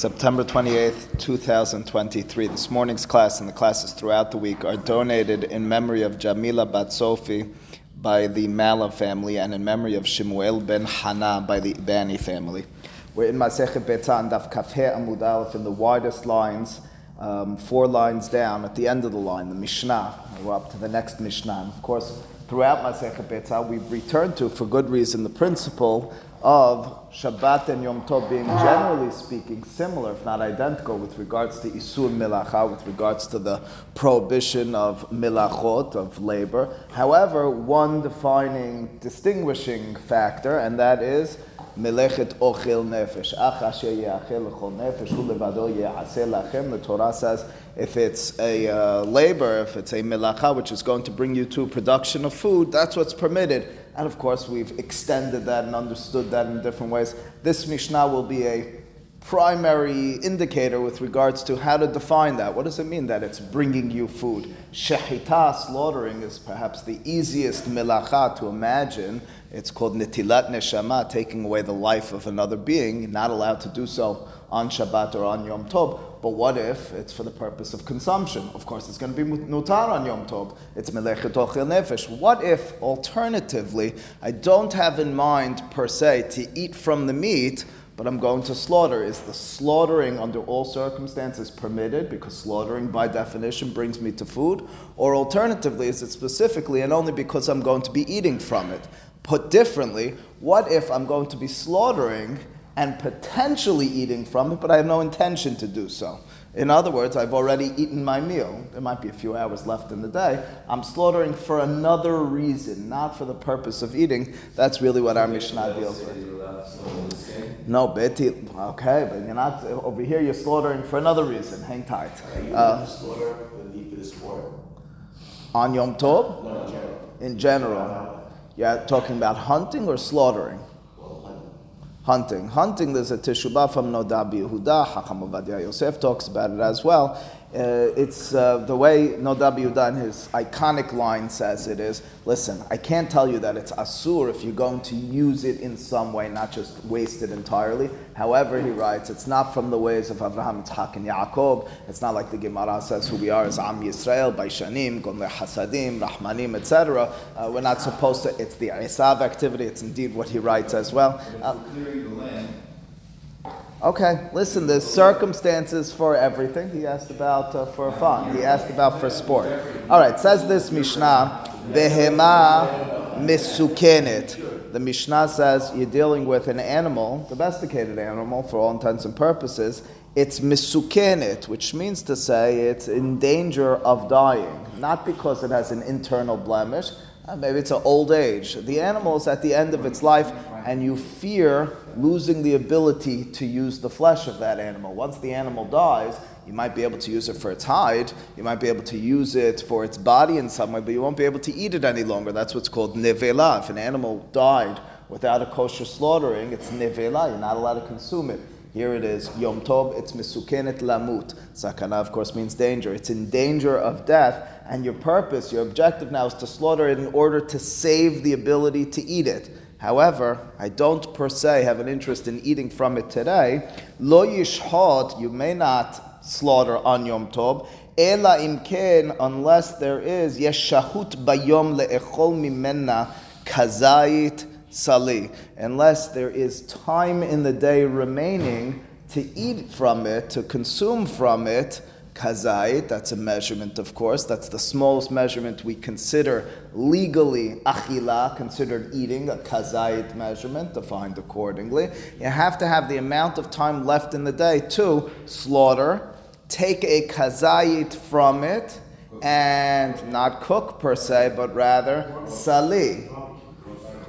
September 28th, 2023. This morning's class and the classes throughout the week are donated in memory of Jamila Bat Sofi by the Mala family and in memory of Shemuel ben Hana by the Bani family. We're in Masechet Betzah and Daf Kafhe Amud Aleph in the widest lines, um, four lines down at the end of the line, the Mishnah. We're up to the next Mishnah. And of course, throughout Masechet Betzah, we've returned to, for good reason, the principle of Shabbat and Yom Tov being generally speaking similar, if not identical, with regards to Isur Milacha, with regards to the prohibition of Milachot, of labor. However, one defining, distinguishing factor, and that is Melechet Ochel Nefesh. Ach asher nefesh, lachem. The Torah says if it's a uh, labor, if it's a milacha, which is going to bring you to production of food, that's what's permitted. And of course, we've extended that and understood that in different ways. This Mishnah will be a primary indicator with regards to how to define that. What does it mean that it's bringing you food? Shechita, slaughtering, is perhaps the easiest milacha to imagine. It's called nitilat neshama, taking away the life of another being. You're not allowed to do so on Shabbat or on Yom Tov. But what if it's for the purpose of consumption? Of course, it's going to be mutar on Yom Tov. It's melechet ochel nefesh. What if, alternatively, I don't have in mind per se to eat from the meat, but I'm going to slaughter? Is the slaughtering under all circumstances permitted? Because slaughtering, by definition, brings me to food. Or alternatively, is it specifically and only because I'm going to be eating from it? Put differently, what if I'm going to be slaughtering? and potentially eating from it, but I have no intention to do so. In other words, I've already eaten my meal. There might be a few hours left in the day. I'm slaughtering for another reason, not for the purpose of eating. That's really what our Mishnah deals with. No, Betty. Okay, but you're not over here. You're slaughtering for another reason. Hang tight. Uh, on Yom Tov? In general. Yeah, talking about hunting or slaughtering? Hunting. Hunting, there's a Teshubah from Nodab Yehuda, Hacham Ovadia Yosef talks about it as well. Uh, it's uh, the way Nodab Yehuda in his iconic line says it is, listen, I can't tell you that it's asur if you're going to use it in some way, not just waste it entirely. However, he writes, it's not from the ways of Avraham, Yitzhak, and Yaakov. It's not like the Gemara says who we are as Am Yisrael, Baishanim, Gomle Hasadim, Rahmanim, etc. Uh, we're not supposed to, it's the Esav activity, it's indeed what he writes as well. Okay, listen, there's circumstances for everything. He asked about uh, for fun. He asked about for sport. All right, says this Mishnah, Behema misukenet. The Mishnah says you're dealing with an animal, domesticated animal for all intents and purposes. It's misukenet, which means to say it's in danger of dying, not because it has an internal blemish. Uh, maybe it's an old age. The animal is at the end of its life and you fear losing the ability to use the flesh of that animal. Once the animal dies, you might be able to use it for its hide, you might be able to use it for its body in some way, but you won't be able to eat it any longer. That's what's called nevela. If an animal died without a kosher slaughtering, it's nevela, you're not allowed to consume it. Here it is, Yom Tov, it's misukenet lamut. Sakana, of course, means danger. It's in danger of death, and your purpose, your objective now is to slaughter it in order to save the ability to eat it. However, I don't per se have an interest in eating from it today. Lo yishhot, you may not slaughter on Yom Tov. Ela imken, unless there is yeshahut bayom le'echol mimena kazait sali. Unless there is time in the day remaining to eat from it, to consume from it, kazait, that's a measurement, of course. That's the smallest measurement we consider legally achila, considered eating, a kazait measurement, defined accordingly. You have to have the amount of time left in the day to slaughter, take a kazait from it, and not cook per se, but rather sali,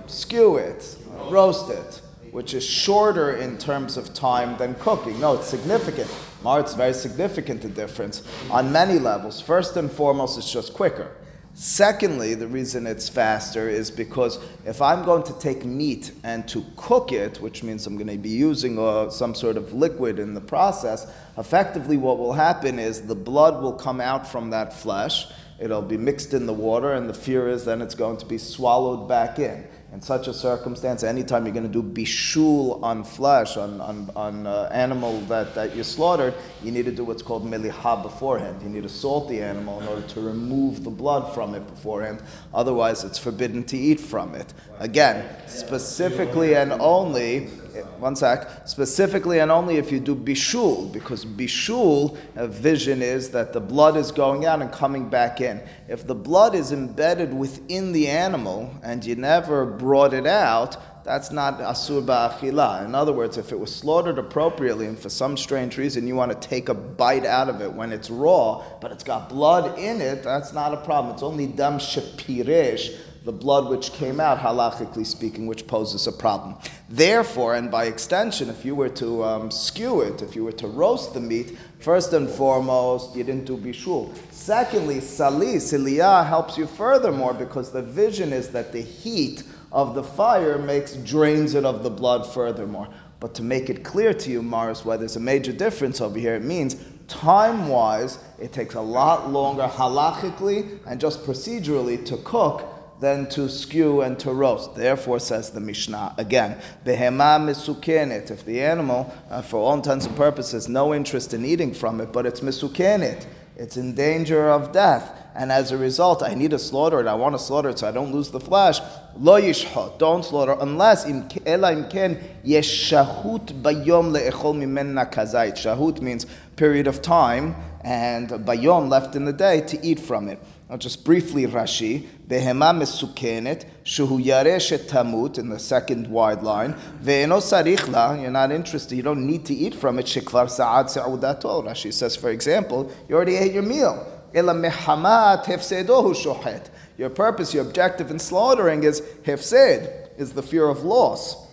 skew it, roast it, which is shorter in terms of time than cooking. No, it's significant. Mar, it's very significant the difference on many levels. First and foremost, it's just quicker. Secondly, the reason it's faster is because if I'm going to take meat and to cook it, which means I'm going to be using uh, some sort of liquid in the process, effectively what will happen is the blood will come out from that flesh it'll be mixed in the water, and the fear is then it's going to be swallowed back in. In such a circumstance, anytime you're going to do bishul on flesh, on, on, on uh, animal that, that you slaughtered, you need to do what's called miliha beforehand. You need to salt the animal in order to remove the blood from it beforehand. Otherwise, it's forbidden to eat from it. Again, specifically and only Eh, one sec, specifically and only if you do bishul, because bishul, a vision is that the blood is going out and coming back in. If the blood is embedded within the animal and you never brought it out, that's not asur ba'achila. In other words, if it was slaughtered appropriately and for some strange reason you want to take a bite out of it when it's raw, but it's got blood in it, that's not a problem. It's only dam shapirish the blood which came out, halachically speaking, which poses a problem. Therefore, and by extension, if you were to um, skew it, if you were to roast the meat, first and foremost, you didn't do bishul. Secondly, sali, siliyah helps you furthermore because the vision is that the heat of the fire makes drains it of the blood furthermore. But to make it clear to you, Mars, why there's a major difference over here, it means time wise, it takes a lot longer halachically and just procedurally to cook than to skew and to roast. Therefore, says the Mishnah again, behema misukenet. If the animal, uh, for all intents and purposes, no interest in eating from it, but it's misukenet, it's in danger of death, and as a result, I need to slaughter it. I want to slaughter it so I don't lose the flesh. Lo yishhot, don't slaughter unless ela imken yeshahut bayom leechol mimenna kazait. Shahut means period of time, and bayom left in the day to eat from it. Just briefly, Rashi, behema mesukenet, shuhu yareshet tamut, in the second wide line, ve'eno sarichla, you're not interested, you don't need to eat from it, shekvar sa'ad se'udato. Rashi says, for example, you already ate your meal. Ela mehamat hefsedohu shohet. Your purpose, your objective in slaughtering is hefsed, is the fear of loss,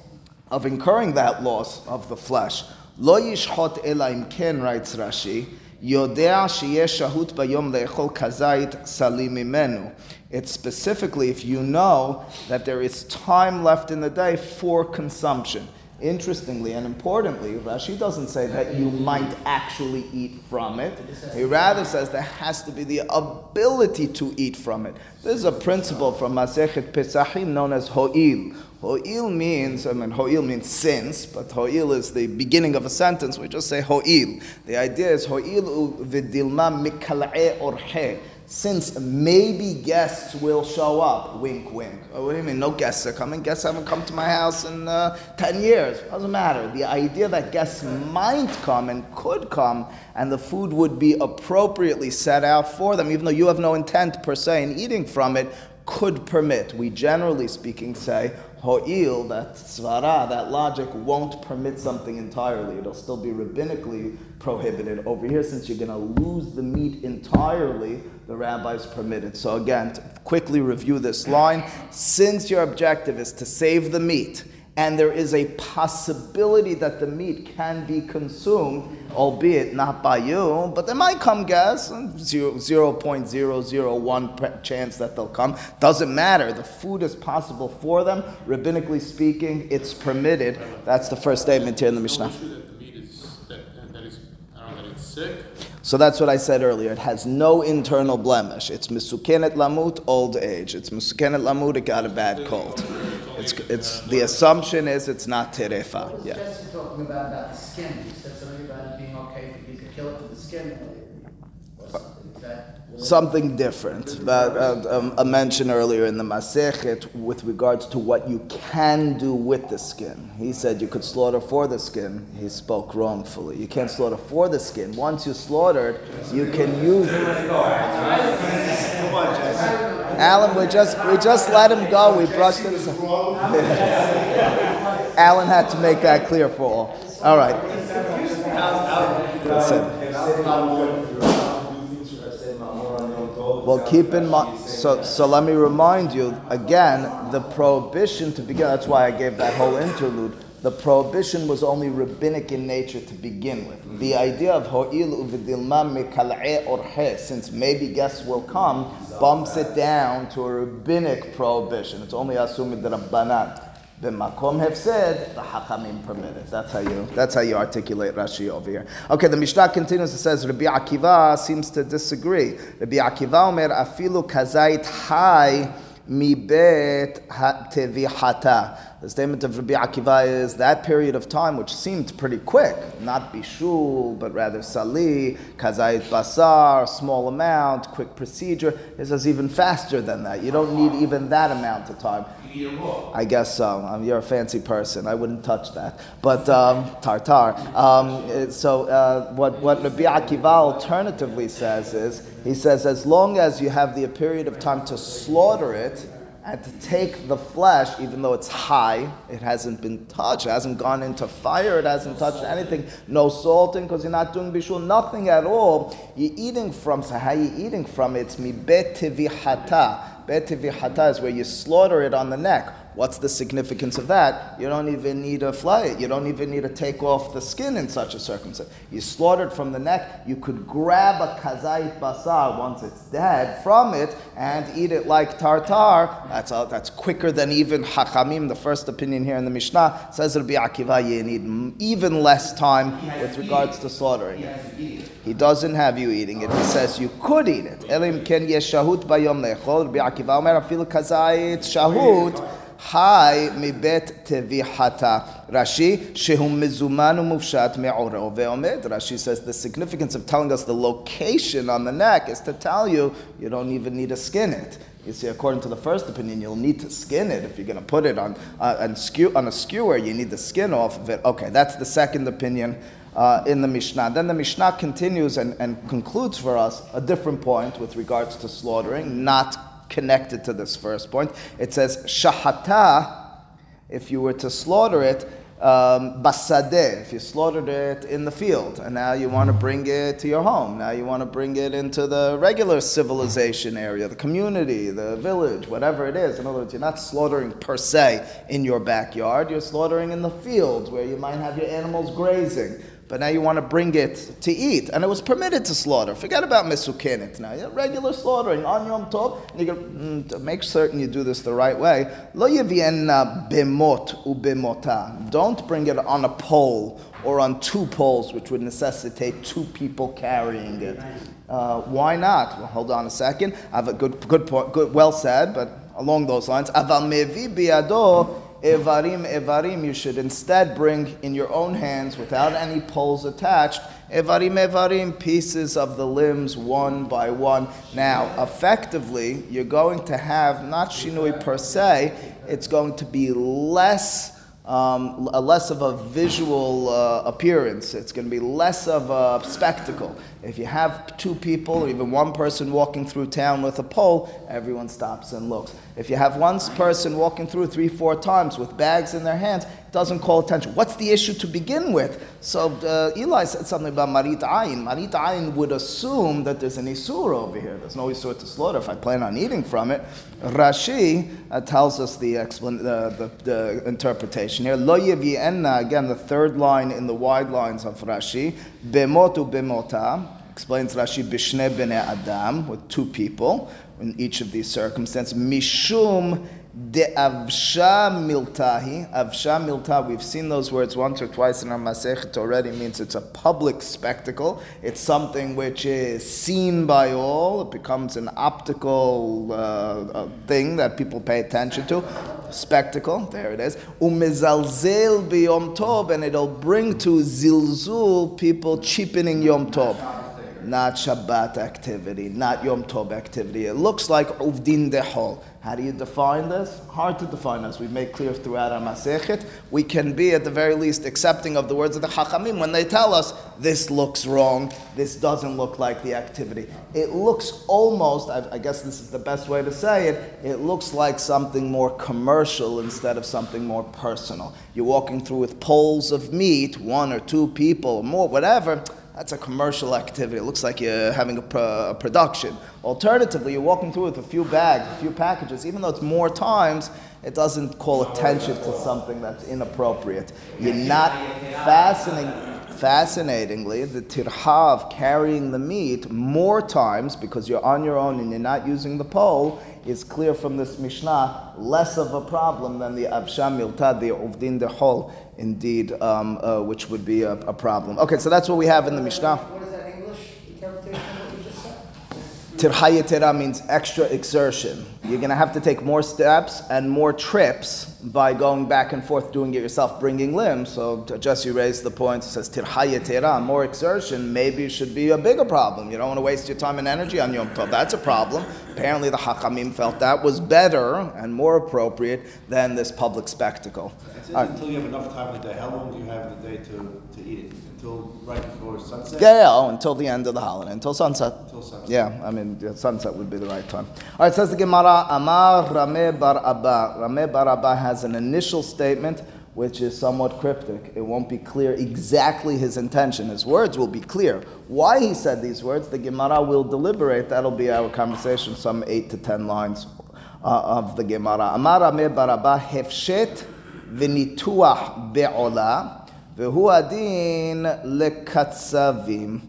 of incurring that loss of the flesh. Lo yishhot ela imken, writes Rashi, Yodea shahut bayom le'echol kazait Salimimenu. It's specifically if you know that there is time left in the day for consumption. Interestingly and importantly, Rashi doesn't say that you might actually eat from it. He rather says there has to be the ability to eat from it. This is a principle from Masechet Pesachim known as Ho'il. Ho'il means, I mean, Ho'il means since, but Ho'il is the beginning of a sentence. We just say Ho'il. The idea is Ho'il vidilma mikal'e orhe since maybe guests will show up, wink, wink. Oh, what do you mean? No guests are coming. Guests haven't come to my house in uh, 10 years. Doesn't matter. The idea that guests might come and could come and the food would be appropriately set out for them, even though you have no intent per se in eating from it, could permit. We generally speaking say, ho'il, that svara, that logic won't permit something entirely. It'll still be rabbinically prohibited. Over here, since you're going to lose the meat entirely, the rabbis permit it. So again, quickly review this line, since your objective is to save the meat, and there is a possibility that the meat can be consumed, albeit not by you, but there might come guests, 0.001 chance that they'll come. Doesn't matter. The food is possible for them. Rabbinically speaking, it's permitted. That's the first statement here in the Mishnah. So that's what I said earlier. It has no internal blemish. It's misukenet lamut, old age. It's misukenet lamut, it got a bad cold. It's, it's, the assumption is it's not terefa. Yeah. Just talking about, about the skin. You said something about it being okay if you could kill it with the skin. Something different. That, uh, um, a mention earlier in the Masechet with regards to what you can do with the skin. He said you could slaughter for the skin. He spoke wrongfully. You can't slaughter for the skin. Once you slaughtered, you can use it. Alan, we just we just let him go. We brushed it. Alan had to make that clear for all. All right. Well, keep in mind. So, so let me remind you again. The prohibition to begin. That's why I gave that whole interlude. The prohibition was only rabbinic in nature to begin with. Mm-hmm. The idea of ho'il uvidilma mikal'e orhe, since maybe guests will come, bumps it down to a rabbinic prohibition. It's only assuming that a banat. B'makom said the Hachamim permitted. That's how you. That's how you articulate Rashi over here. Okay, the Mishnah continues. It says Rabbi Akiva seems to disagree. Rabbi Akiva omer afilu kazait high mibet tevihata. The statement of Rabbi Akiva is that period of time, which seemed pretty quick, not bishul, but rather sali, kazait basar, small amount, quick procedure. It says even faster than that. You don't need even that amount of time. I guess so. Um, you're a fancy person. I wouldn't touch that. But um, tartar. Um, so uh, what, what Rabbi Akiva alternatively says is, he says, as long as you have the period of time to slaughter it, and to take the flesh, even though it's high, it hasn't been touched, it hasn't gone into fire, it hasn't touched anything, no salting, because you're not doing bishul, nothing at all. You're eating from, so how you eating from? It's mi betivihata. Betivihata is where you slaughter it on the neck. What's the significance of that? You don't even need to fly it. You don't even need to take off the skin in such a circumstance. You slaughter it from the neck. You could grab a kazait basar once it's dead from it and eat it like tartar. That's a, that's quicker than even hachamim. The first opinion here in the Mishnah says it'll be akiva. You need even less time with regards to slaughtering it. He doesn't have you eating it. He says you could eat it. Elim ken yeshahut bayom lechol. Rabbi Akiva omer afil kazait shahut. Hi mibet tevihata. Rashi, shehum mizumanu mufshat me'oro ve'omed. Rashi says the significance of telling us the location on the neck is to tell you you don't even need to skin it. You see, according to the first opinion, you'll need to skin it if you're going to put it on uh, skew, on a skewer. You need the skin off of it. Okay, that's the second opinion uh, in the Mishnah. Then the Mishnah continues and, and concludes for us a different point with regards to slaughtering, not connected to this first point. It says shahata, if you were to slaughter it, um, if you slaughtered it in the field, and now you want to bring it to your home, now you want to bring it into the regular civilization area, the community, the village, whatever it is. In other words, you're not slaughtering per se in your backyard, you're slaughtering in the fields where you might have your animals grazing but now you want to bring it to eat, and it was permitted to slaughter. Forget about misukinit now. Regular slaughtering on Yom Tov. You can mm, make certain you do this the right way. Lo yevienna bemot ubemota. Don't bring it on a pole or on two poles, which would necessitate two people carrying it. Uh, why not? Well, hold on a second. I have a good, good point. Good, well said, but along those lines. Aval mevi biado Evarim, Evarim, you should instead bring in your own hands, without any poles attached, Evarim, Evarim, pieces of the limbs one by one. Now, effectively, you're going to have not Shinui per se, it's going to be less. Um, less of a visual uh, appearance. It's going to be less of a spectacle. If you have two people or even one person walking through town with a pole, everyone stops and looks. If you have one person walking through three, four times with bags in their hands, doesn't call attention. What's the issue to begin with? So uh, Eli said something about Marit Ayin. Marit Ayin would assume that there's an Isur over here. There's no Isur to slaughter if I plan on eating from it. Rashi uh, tells us the, explan- the, the, the interpretation here. Lo enna, again, the third line in the wide lines of Rashi. Bemotu bemota explains Rashi Bishne Bene Adam with two people in each of these circumstances. Mishum de avsha miltahi. Avsha milta, we've seen those words once or twice in our Masechet already, means it's a public spectacle. It's something which is seen by all. It becomes an optical uh, thing that people pay attention to. Spectacle, there it is. Umizalzel biyom tov, and it'll bring to zilzul people cheapening yom tov not Shabbat activity, not Yom Tov activity. It looks like Uvdin Dehol. How do you define this? Hard to define as we make clear throughout our Masechet. We can be at the very least accepting of the words of the Chachamim when they tell us this looks wrong, this doesn't look like the activity. It looks almost, I, I guess this is the best way to say it, it looks like something more commercial instead of something more personal. You're walking through with poles of meat, one or two people or more, whatever that's a commercial activity. It looks like you're having a, a, production. Alternatively, you're walking through with a few bags, a few packages. Even though it's more times, it doesn't call attention to something that's inappropriate. You're not fastening Fascinatingly, the tirhav carrying the meat more times because you're on your own and you're not using the pole is clear from this Mishnah less of a problem than the Avsham Miltad, the Uvdin Dehol, indeed, um, uh, which would be a, a, problem. Okay, so that's what we have in the Mishnah. What is that English interpretation of what you just said? Tirhayatira means extra exertion. You're going to have to take more steps and more trips by going back and forth doing it yourself, bringing limbs. So just you raised the point, it says tirhayatira, more exertion, maybe should be a bigger problem. You don't want to waste your time and energy on Yom Tov. That's a problem. Apparently the Hakamim felt that was better and more appropriate than this public spectacle. Until you have enough time in the day, how long do you have in the day to, to eat it? Until right before sunset? Yeah, yeah, oh, until the end of the holiday, until sunset. Until sunset. Yeah, I mean, sunset would be the right time. All right, says the Gemara, Amar Rame Bar Abba. Rameh Bar Abba has an initial statement which is somewhat cryptic. It won't be clear exactly his intention. His words will be clear. Why he said these words, the Gemara will deliberate. That'll be our conversation, some eight to ten lines uh, of the Gemara. Amar Rameh Bar Abba hefshet v'nituach be'ola v'hu adin lekatzavim.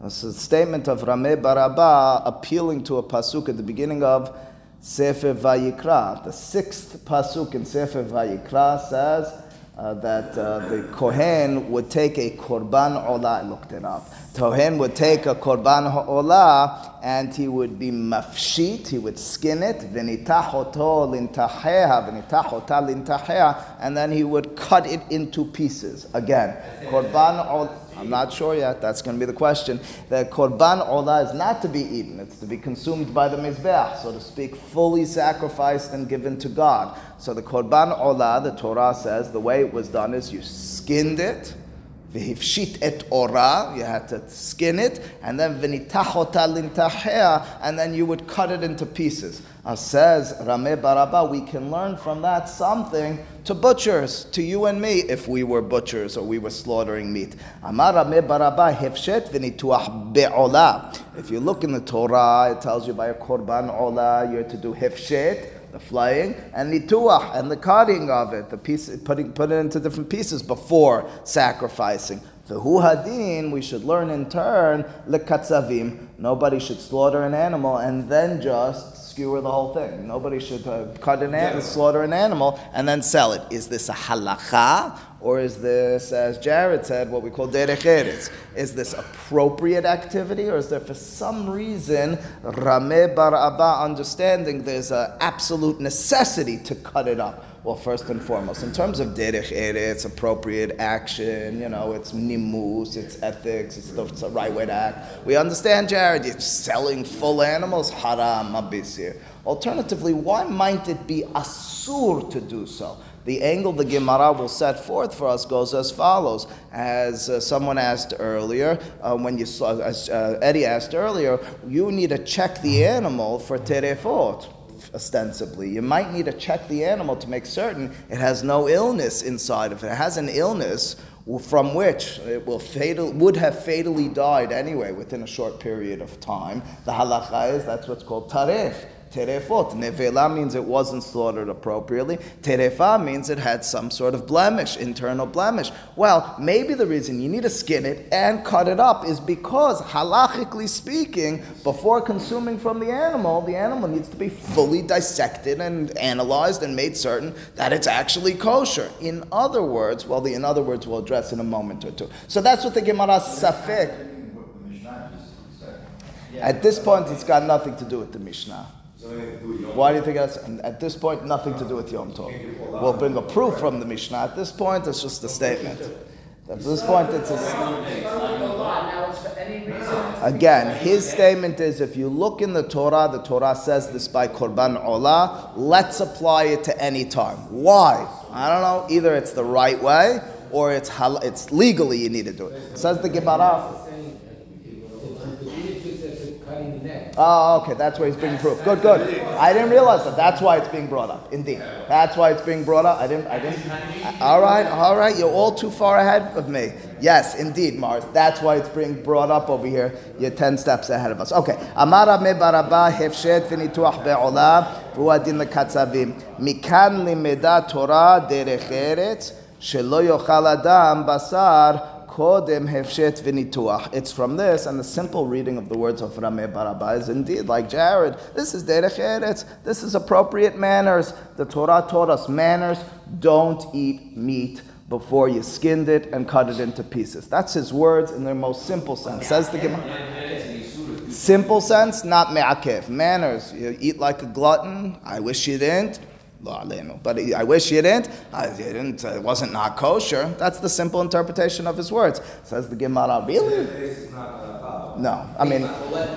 That's a statement of Rameh Baraba appealing to a pasuk at the beginning of Sefer Vayikra. The sixth pasuk in Sefer Vayikra says uh, that uh, the Kohen would take a korban olah. I looked it up. Kohen would take a korban olah and he would be mafshit. He would skin it. And then he would cut it into pieces. Again, korban olah. I'm not sure yet. That's going to be the question. The korban olah is not to be eaten. It's to be consumed by the mizbeach, so to speak, fully sacrificed and given to God. So the korban olah, the Torah says, the way it was done is you skinned it, v'hifshit et ora, you had to skin it, and then v'nitachota lintachea, and then you would cut it into pieces. Uh, says Rameh Baraba, we can learn from that something to butchers, to you and me, if we were butchers or we were slaughtering meat. Ah Be'olah. If you look in the Torah, it tells you by a korban olah, you're to do hefshet, the flaying, and nituach, and the cutting of it, the piece, putting, put it into different pieces before sacrificing. The hu hadin, we should learn in turn, lekatzavim. Nobody should slaughter an animal and then just skewer the whole thing. Nobody should uh, cut an animal, slaughter an animal, and then sell it. Is this a halacha? Or is this, as Jared said, what we call derech eretz? Is this appropriate activity, or is there for some reason Rameh Bar Abba understanding there's an absolute necessity to cut it up? Well, first and foremost, in terms of derech eretz, appropriate action, you know, it's nimus, it's ethics, it's the, it's the right way to act. We understand, Jared, you're selling full animals, haram, abisir. Alternatively, why might it be asur to do so? The angle the Gemara will set forth for us goes as follows. As uh, someone asked earlier, uh, when you saw, as uh, Eddie asked earlier, you need to check the animal for terefot ostensibly. You might need to check the animal to make certain it has no illness inside of it. Has an illness from which it will fatal, would have fatally died anyway within a short period of time. The halacha is that's what's called taref terefot. Nevela means it wasn't slaughtered appropriately. Terefa means it had some sort of blemish, internal blemish. Well, maybe the reason you need to skin it and cut it up is because, halachically speaking, before consuming from the animal, the animal needs to be fully dissected and analyzed and made certain that it's actually kosher. In other words, well, the in other words we'll address in a moment or two. So that's what the Gemara Safek. At this point, it's got nothing to do with the Mishnah. Why do you think that's? And at this point, nothing to do with Yom Tov. We'll bring a proof from the Mishnah. At this point, it's just a statement. At this point, it's a. Again, his statement is if you look in the Torah, the Torah says this by Korban Olah, let's apply it to any time. Why? I don't know. Either it's the right way or it's, hal- it's legally you need to do it. Says the Gemara. Oh, okay, that's why he's bringing proof. Good, good. I didn't realize that. That's why it's being brought up. Indeed, that's why it's being brought up. I didn't. I didn't. All right, all right. You're all too far ahead of me. Yes, indeed, Mars. That's why it's being brought up over here. You're ten steps ahead of us. Okay. Amara me baraba hefshet v'nituach be'olah v'uadin lekatzavim mikan limeda Torah derech shelo yochal adam basar Kodem hefshet v'nituach. It's from this, and the simple reading of the words of Rameh Barabba is indeed like Jared. This is derech eretz. This is appropriate manners. The Torah taught us manners. Don't eat meat before you skinned it and cut it into pieces. That's his words in their most simple sense. Says the Gemara. Simple sense, not me'akev. Manners. You eat like a glutton. I wish you didn't. But I wish you didn't. I didn't. It wasn't not kosher. That's the simple interpretation of his words. Says the Gemara. Really? No. I mean,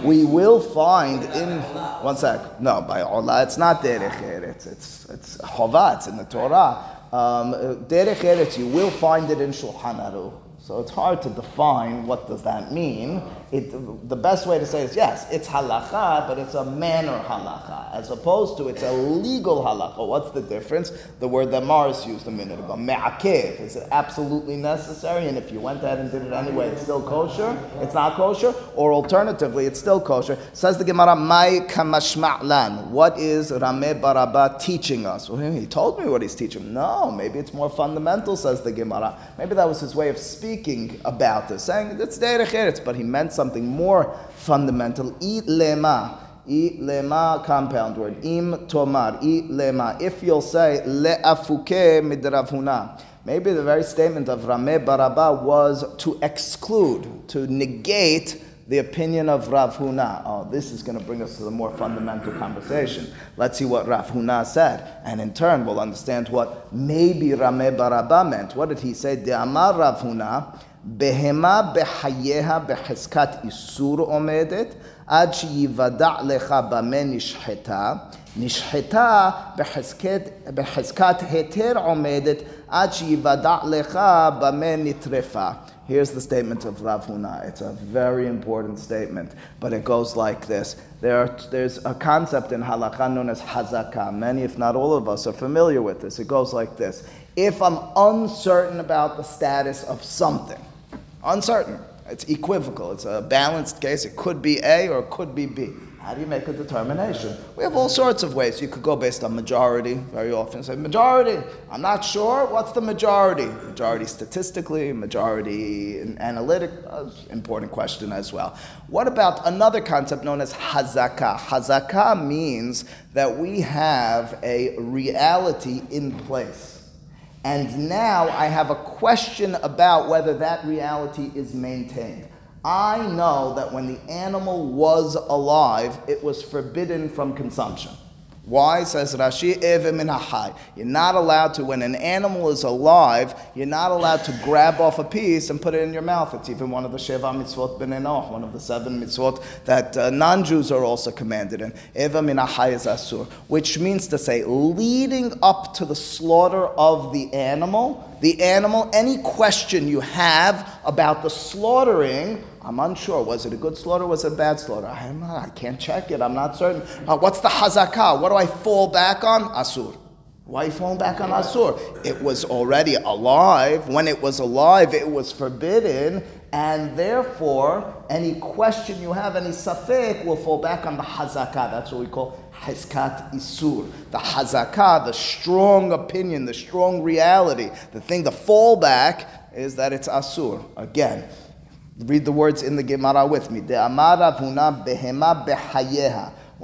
we will find in one sec. No, by Allah, it's not derech eretz. It's it's chova. It's in the Torah. Um, derech eretz. You will find it in Shulchan Aruch. So it's hard to define what does that mean. It, the best way to say is yes, it's halacha, but it's a manner halacha, as opposed to it's a legal halacha. What's the difference? The word that Mars used a minute ago, me'akev. Is it absolutely necessary? And if you went ahead and did it anyway, it's still kosher? It's not kosher? Or alternatively, it's still kosher. Says the Gemara, Mai kamashma'lan. What is Rameh Barabba teaching us? Well, he told me what he's teaching. No, maybe it's more fundamental, says the Gemara. Maybe that was his way of speaking about this, saying it's derech but he meant something more fundamental. Eat lema. Compound word. Im tomar. Eat lema. If you'll say le'afuke midravhuna. Maybe the very statement of Rameh Barabba was to exclude, to negate the opinion of Rav Huna. Oh, this is going to bring us to the more fundamental conversation. Let's see what Rav Huna said, and in turn we'll understand what maybe Rameh Barabba meant. What did he say? De Amar Rav Huna, בהמה בחייה בחזקת איסור עומדת, עד שיוודע לך במה נשחטה, נשחטה בחזקת, בחזקת היתר עומדת, עד שיוודע לך במה נטרפה. Here's the statement of Rav Huna. It's a very important statement, but it goes like this. There are, there's a concept in halakha known as hazakah. Many, if not all of us, are familiar with this. It goes like this. If I'm uncertain about the status of something, Uncertain. It's equivocal. It's a balanced case. It could be A or it could be B. How do you make a determination? We have all sorts of ways. You could go based on majority, very often say, majority, I'm not sure. What's the majority? Majority statistically, majority in analytic, uh, important question as well. What about another concept known as hazaka? Hazaka means that we have a reality in place. And now I have a question about whether that reality is maintained. I know that when the animal was alive, it was forbidden from consumption. Why? Says Rashi, Evim Minahai. You're not allowed to, when an animal is alive, you're not allowed to grab off a piece and put it in your mouth. It's even one of the Sheva mitzvot Bnei Noach, one of the seven mitzvot that uh, non Jews are also commanded in. Eva minachai is asur, which means to say, leading up to the slaughter of the animal, the animal, any question you have about the slaughtering, I'm unsure. Was it a good slaughter? Was it a bad slaughter? I'm not, I can't check it. I'm not certain. Uh, what's the hazakah? What do I fall back on? Asur. Why are you falling back on Asur? It was already alive. When it was alive, it was forbidden. And therefore, any question you have, any safek, will fall back on the hazakah. That's what we call heskat isur. The hazakah, the strong opinion, the strong reality. The thing, the fallback is that it's asur. Again, Read the words in the Gemara with me. When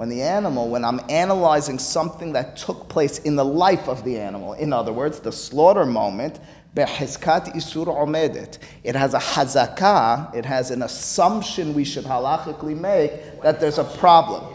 the animal, when I'm analyzing something that took place in the life of the animal, in other words, the slaughter moment, it has a hazakah, it has an assumption we should halachically make that there's a problem.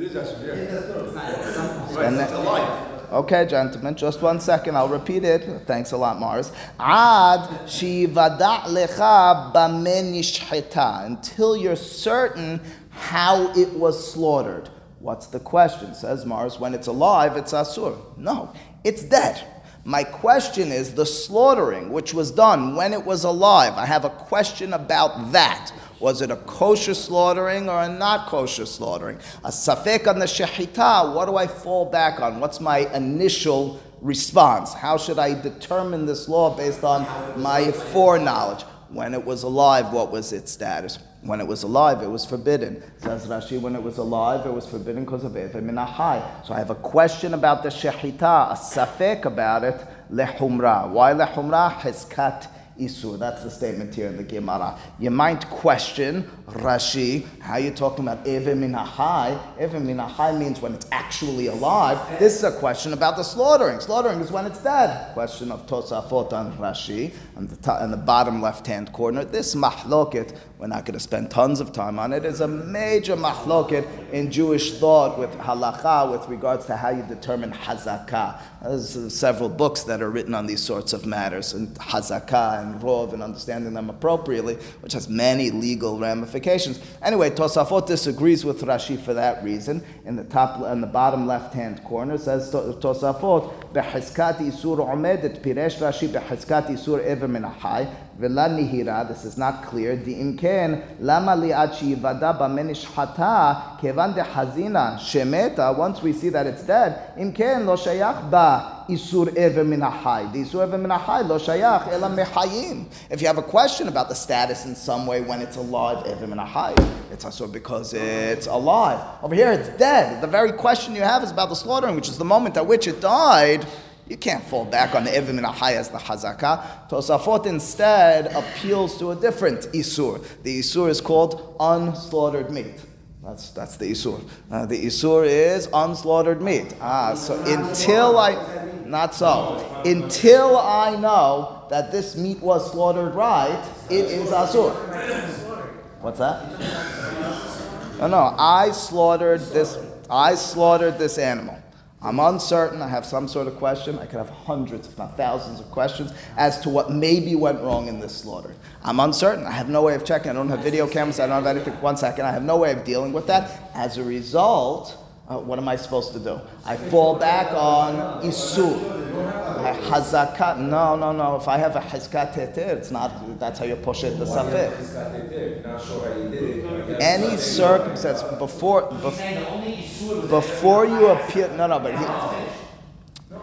It is asur, yeah. It's alive. Okay, gentlemen, just one second. I'll repeat it. Thanks a lot, Mars. Ad shivada lecha bamenishcheta. Until you're certain how it was slaughtered. What's the question? Says Mars. When it's alive, it's asur. No, it's dead. My question is the slaughtering, which was done when it was alive. I have a question about that. Was it a kosher slaughtering or a not kosher slaughtering? A safek on the shechita, what do I fall back on? What's my initial response? How should I determine this law based on my foreknowledge? When it was alive, what was its status? When it was alive, it was forbidden. Says Rashi, when it was alive, it was forbidden because of Ever Minahai. So I have a question about the Shechita, a safek about it, lehumra. Why lehumra? Hezkat isur. That's the statement here in the Gemara. You might question Rashi, how are you talking about Eve min ha'chai? Eve min ha'chai means when it's actually alive. This is a question about the slaughtering. Slaughtering is when it's dead. Question of Tosafot on Rashi, on the, on the bottom left-hand corner. This mahloket, we're not going to spend tons of time on it, is a major mahloket in Jewish thought with halacha with regards to how you determine hazakah. There's several books that are written on these sorts of matters, and hazakah and rov, and understanding them appropriately, which has many legal ramifications. Anyway, Tosafot disagrees with Rashi for that reason. In the top and the bottom left-hand corner says Tosafot, "Behizkat isur omedet piresh Rashi behizkat isur ever min v'la nihira, this is not clear, di'im ken, lama li'at she'yivada b'menishchata, kevan dehazina, shemeta, once we see that it's dead, im ken lo shayach ba isur ever min ha'chai. Isur ever min lo shayach ela mechayim. If you have a question about the status in some way when it's alive, ever min ha'chai, it's asur because it's alive. Over here it's dead. The very question you have is about the slaughtering, which is the moment at which it died. You can't fall back on the Evim and as the Hazakah. Tosafot instead appeals to a different Isur. The Isur is called unslaughtered meat. That's, that's the Isur. Uh, the Isur is unslaughtered meat. Ah, so until I, not so. Until I know that this meat was slaughtered right, it is Asur. What's that? No, no, I slaughtered this, I slaughtered this animal. I'm uncertain. I have some sort of question. I could have hundreds, if not thousands, of questions as to what maybe went wrong in this slaughter. I'm uncertain. I have no way of checking. I don't have video cameras. I don't have anything. One second. I have no way of dealing with that. As a result, uh, what am I supposed to do? I fall back on isur. Hazakat. No, no, no. If I have a hezkat heter, it's not. That's how you push it the safek. Any circumstance before before, before you appear. No, no, but he,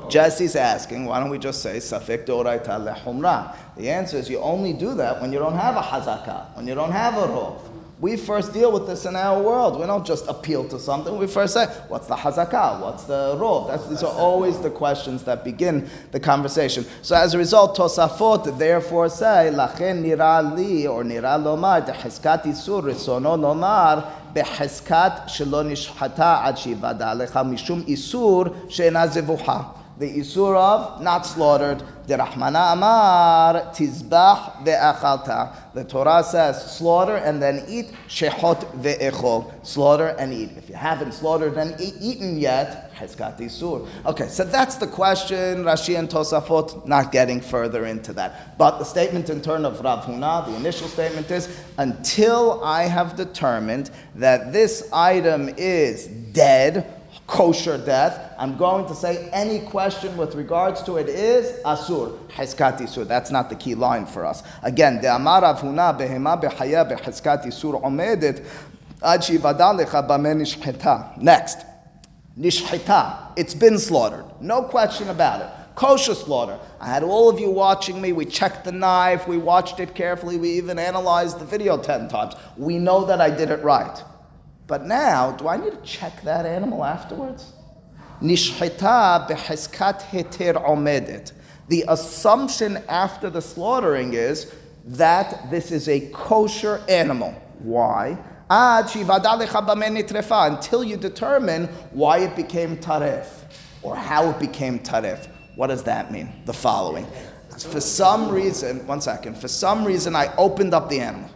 Jesse's asking, why don't we just say safek doraita lehumra? The answer is you only do that when you don't have a hazaka, when you don't have a rov We first deal with this in our world. We don't just appeal to something. We first say, what's the hazakah? What's the rov? That's, these are always the questions that begin the conversation. So as a result, Tosafot therefore say, lachen nira li, or nira lomar, deheskat isur, risono lomar, בחזקת שלא נשחטה עד שיוודע לך משום איסור שאינה זבוחה. The isur of not slaughtered. The Rahmana Amar tizbach ve'achalta. The Torah says slaughter and then eat. Shechot ve'echol. Slaughter and eat. If you haven't slaughtered and eat, eaten yet, has hezkat isur. Okay, so that's the question. Rashi and Tosafot not getting further into that. But the statement in turn of Rav Huna, the initial statement is until I have determined that this item is dead kosher death. I'm going to say any question with regards to it is asur, hezkat isur. That's not the key line for us. Again, the amar avhuna behema behaya behezkat isur omedet ad shivada lecha. Next, nishcheta. It's been slaughtered. No question about it. Kosher slaughter. I had all of you watching me. We checked the knife. We watched it carefully. We even analyzed the video 10 times. We know that I did it right. But now, do I need to check that animal afterwards? Nishchita beheskat heter omedet. The assumption after the slaughtering is that this is a kosher animal. Why? Until you determine why it became taref or how it became taref. What does that mean? The following. For some reason, one second, for some reason I opened up the animal.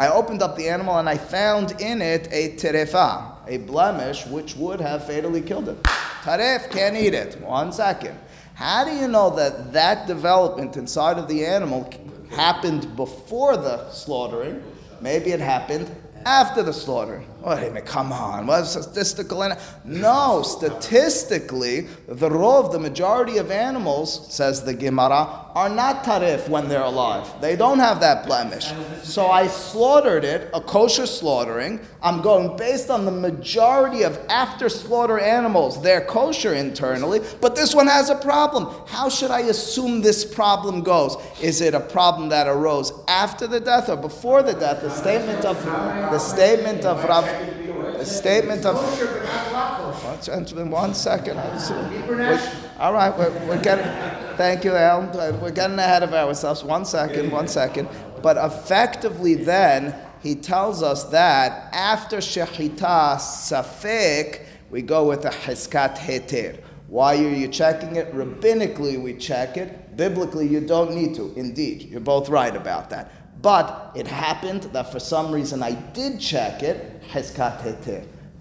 I opened up the animal and I found in it a terefa, a blemish which would have fatally killed it. Taref can't eat it. One second. How do you know that that development inside of the animal happened before the slaughtering? Maybe it happened after the slaughtering. Wait a minute, come on. What statistical? No, statistically, the rov, the majority of animals, says the Gemara, are not tarif when they're alive. They don't have that blemish. So I slaughtered it, a kosher slaughtering. I'm going based on the majority of after slaughter animals. They're kosher internally, but this one has a problem. How should I assume this problem goes? Is it a problem that arose after the death or before the death? The statement of the statement of Rav a statement of. Let's in one second. all right, we're, we're getting. Thank you, Al. We're getting ahead of ourselves. One second, one second. But effectively, then, he tells us that after Shechita Safek, we go with a Heskat Heter. Why are you checking it? Rabbinically, we check it. Biblically, you don't need to. Indeed, you're both right about that. But it happened that for some reason I did check it.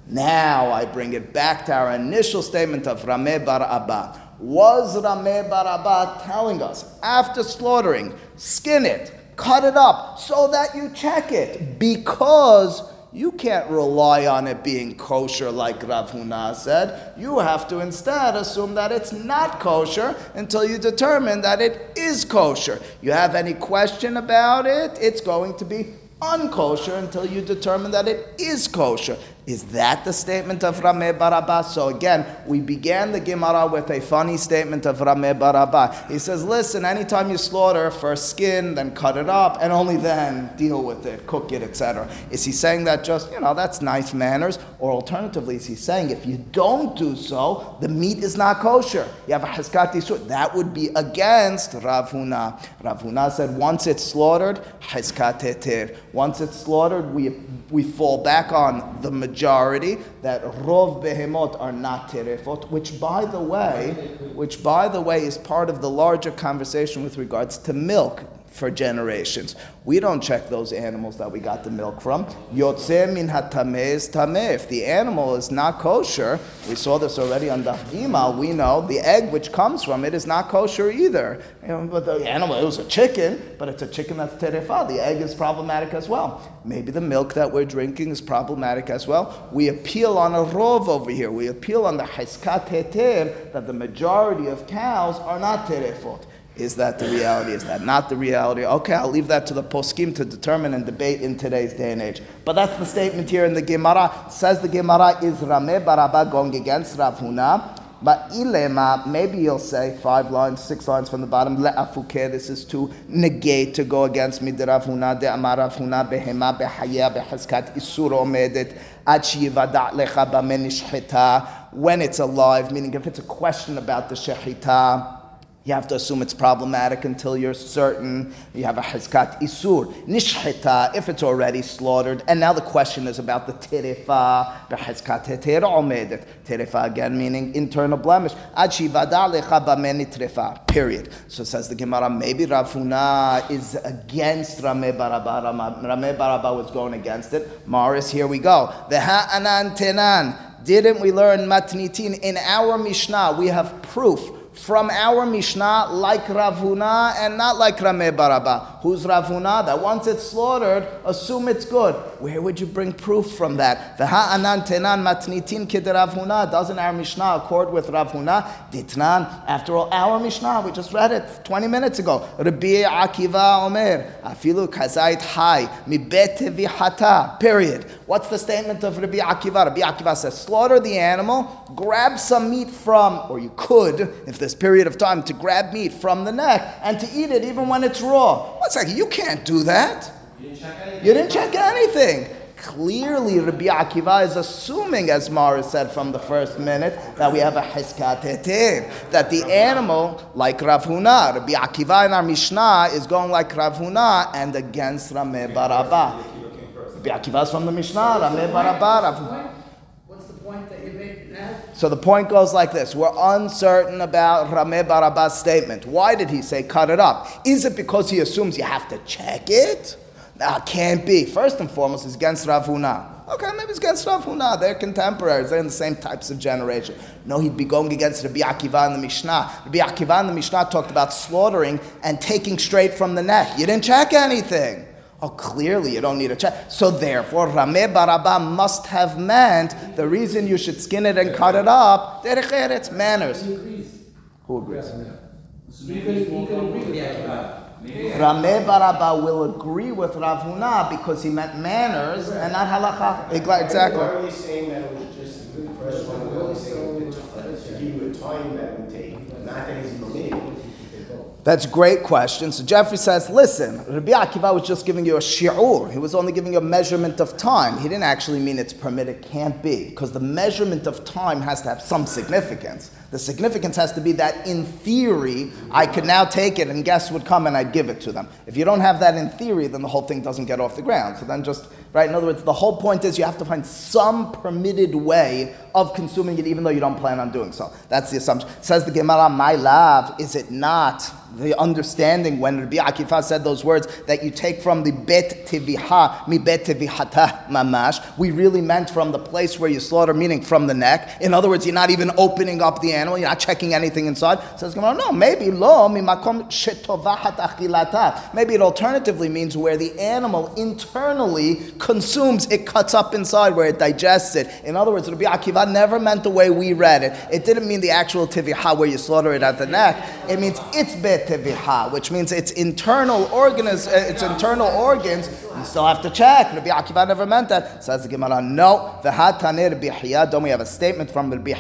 Now I bring it back to our initial statement of Rameh Bar Abba. Was Rameh Bar Abba telling us after slaughtering, skin it, cut it up so that you check it because you can't rely on it being kosher like Rav Huna said. You have to instead assume that it's not kosher until you determine that it is kosher. You have any question about it, it's going to be unkosher until you determine that it is kosher. Is that the statement of Rameh Barabba? So again, we began the Gemara with a funny statement of Rameh Barabba. He says, listen, anytime you slaughter, first skin, then cut it up, and only then deal with it, cook it, etc. Is he saying that just, you know, that's nice manners? Or alternatively, is he saying if you don't do so, the meat is not kosher? You have a Heskat Yisur. That would be against Rav Huna. Rav Huna said, once it's slaughtered, Heskat Heter. Once it's slaughtered, we, we fall back on the majority that rov behemot are not terefot, which by the way, which by the way is part of the larger conversation with regards to milk for generations. We don't check those animals that we got the milk from. Yotze min hatamez tameh. If the animal is not kosher, we saw this already on Daf Gimal, we know the egg which comes from it is not kosher either. You know, but the animal, it was a chicken, but it's a chicken that's terefa. The egg is problematic as well. Maybe the milk that we're drinking is problematic as well. We appeal on a rov over here. We appeal on the heskat heter that the majority of cows are not terefot. Is that the reality? Is that not the reality? Okay, I'll leave that to the poskim to determine and debate in today's day and age. But that's the statement here in the Gemara. Says the Gemara, is Rameh Baraba going against Rav Huna? But ilema, maybe you'll say five lines, six lines from the bottom. Le'afuke, this is to negate, to go against me. Rav Huna, de amar Rav Huna, behema, behaya, behaskat, isur omedet, ad shiyivada lecha b'menishcheta. When it's alive, meaning if it's a question about the shechita, you have to assume it's problematic until you're certain. You have a hezkat isur. Nishchita, if it's already slaughtered. And now the question is about the terefa. Hezkat heter omedet. Terefa again meaning internal blemish. Ad shivada lecha terefa. Period. So says the Gemara, maybe Rav Huna is against Rameh Baraba. Rameh Baraba was going against it. Maris, here we go. Veha anan tenan. Didn't we learn matnitin? In our Mishnah, we have proof from our Mishnah like Rav Huna and not like Rameh Baraba. Who's Rav Huna? That once it's slaughtered, assume it's good. Where would you bring proof from that? anan tenan matnitin Rav Huna. Doesn't our Mishnah accord with Rav Huna? Ditnan. After all, our Mishnah, we just read it 20 minutes ago. Rabbi Akiva Omer. Afilu kazait hai. Mibet vihata. Period. What's the statement of Rabbi Akiva? Rabbi Akiva says, slaughter the animal, grab some meat from, or you could, if this period of time, to grab meat from the neck and to eat it even when it's raw. One second, you can't do that. You didn't check anything. You didn't check anything. Clearly, Rabbi Akiva is assuming, as Mara said from the first minute, that we have a heskat heter, that the animal, like Rav Huna, Rabbi Akiva in our Mishnah is going like Rav Huna and against Rameh Barabba. Rabbi Akiva's from the Mishnah, Rameh Barabara. What's the point that you made now? So the point goes like this: We're uncertain about Rameh Baraba's statement. Why did he say cut it up? Is it because he assumes you have to check it? Nah, can't be. First and foremost, it's against Rav Huna. Okay, maybe it's against Rav Huna. They're contemporaries. They're in the same types of generation. No, he'd be going against Rabbi Akiva in the Mishnah. Rabbi Akiva in the Mishnah talked about slaughtering and taking straight from the neck. You didn't check anything. Oh, clearly you don't need a check. So therefore, Rameh Baraba must have meant the reason you should skin it and cut it up, it's manners. Who agrees? Who agrees? Rameh Baraba will agree with Rav Huna because he meant manners and not halacha. Exactly. Why are you saying that it was just the first one? We're only saying to give you a time that would take, not that he's permitting that's a great question. So Jeffrey says, listen, Rabbi Akiva was just giving you a shi'ur. He was only giving you a measurement of time. He didn't actually mean it's permitted, can't be, because the measurement of time has to have some significance. The significance has to be that in theory, I could now take it and guests would come and I'd give it to them. If you don't have that in theory, then the whole thing doesn't get off the ground. So then just, right, in other words, the whole point is you have to find some permitted way of consuming it even though you don't plan on doing so. That's the assumption. Says the Gemara, my love, is it not the understanding when Rabbi Akiva said those words that you take from the bet tiviha, mi bet tivihata mamash. We really meant from the place where you slaughter, meaning from the neck. In other words, you're not even opening up the animal, you're not checking anything inside. Says Gemara, no, maybe lo mi makom. Maybe it alternatively means where the animal internally consumes, it cuts up inside where it digests it. In other words, Rabbi Akiva never meant the way we read it. It didn't mean the actual tiviha where you slaughter it at the neck. It means it's bet which means its internal organs, uh, its internal organs. You still have to check. Rabbi Akiva never meant that. Says the Gemara, no. Don't we have a statement from Rabbi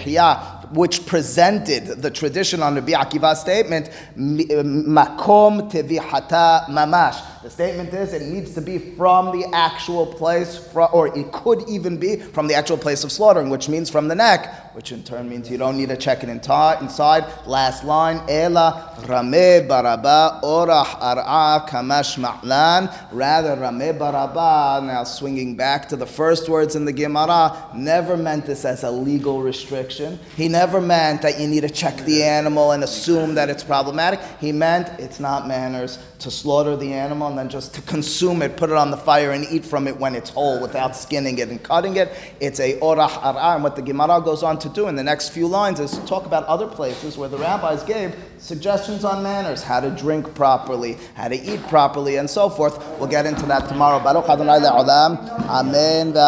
which presented the tradition on Rabbi Akiva's statement, makom tevihata mamash. The statement is it needs to be from the actual place, or it could even be from the actual place of slaughtering, which means from the neck, which in turn means you don't need to check it inside. Last line, ela rame baraba orah ar'a kamash ma'lan. Rather, rame baraba, now swinging back to the first words in the Gemara, never meant this as a legal restriction. He never meant that you need to check the animal and assume that it's problematic. He meant it's not manners to slaughter the animal and then just to consume it, put it on the fire and eat from it when it's whole without skinning it and cutting it. It's a orah arah. And what the Gemara goes on to do in the next few lines is to talk about other places where the rabbis gave suggestions on manners, how to drink properly, how to eat properly, and so forth. We'll get into that tomorrow. Baruch Adonai Amen.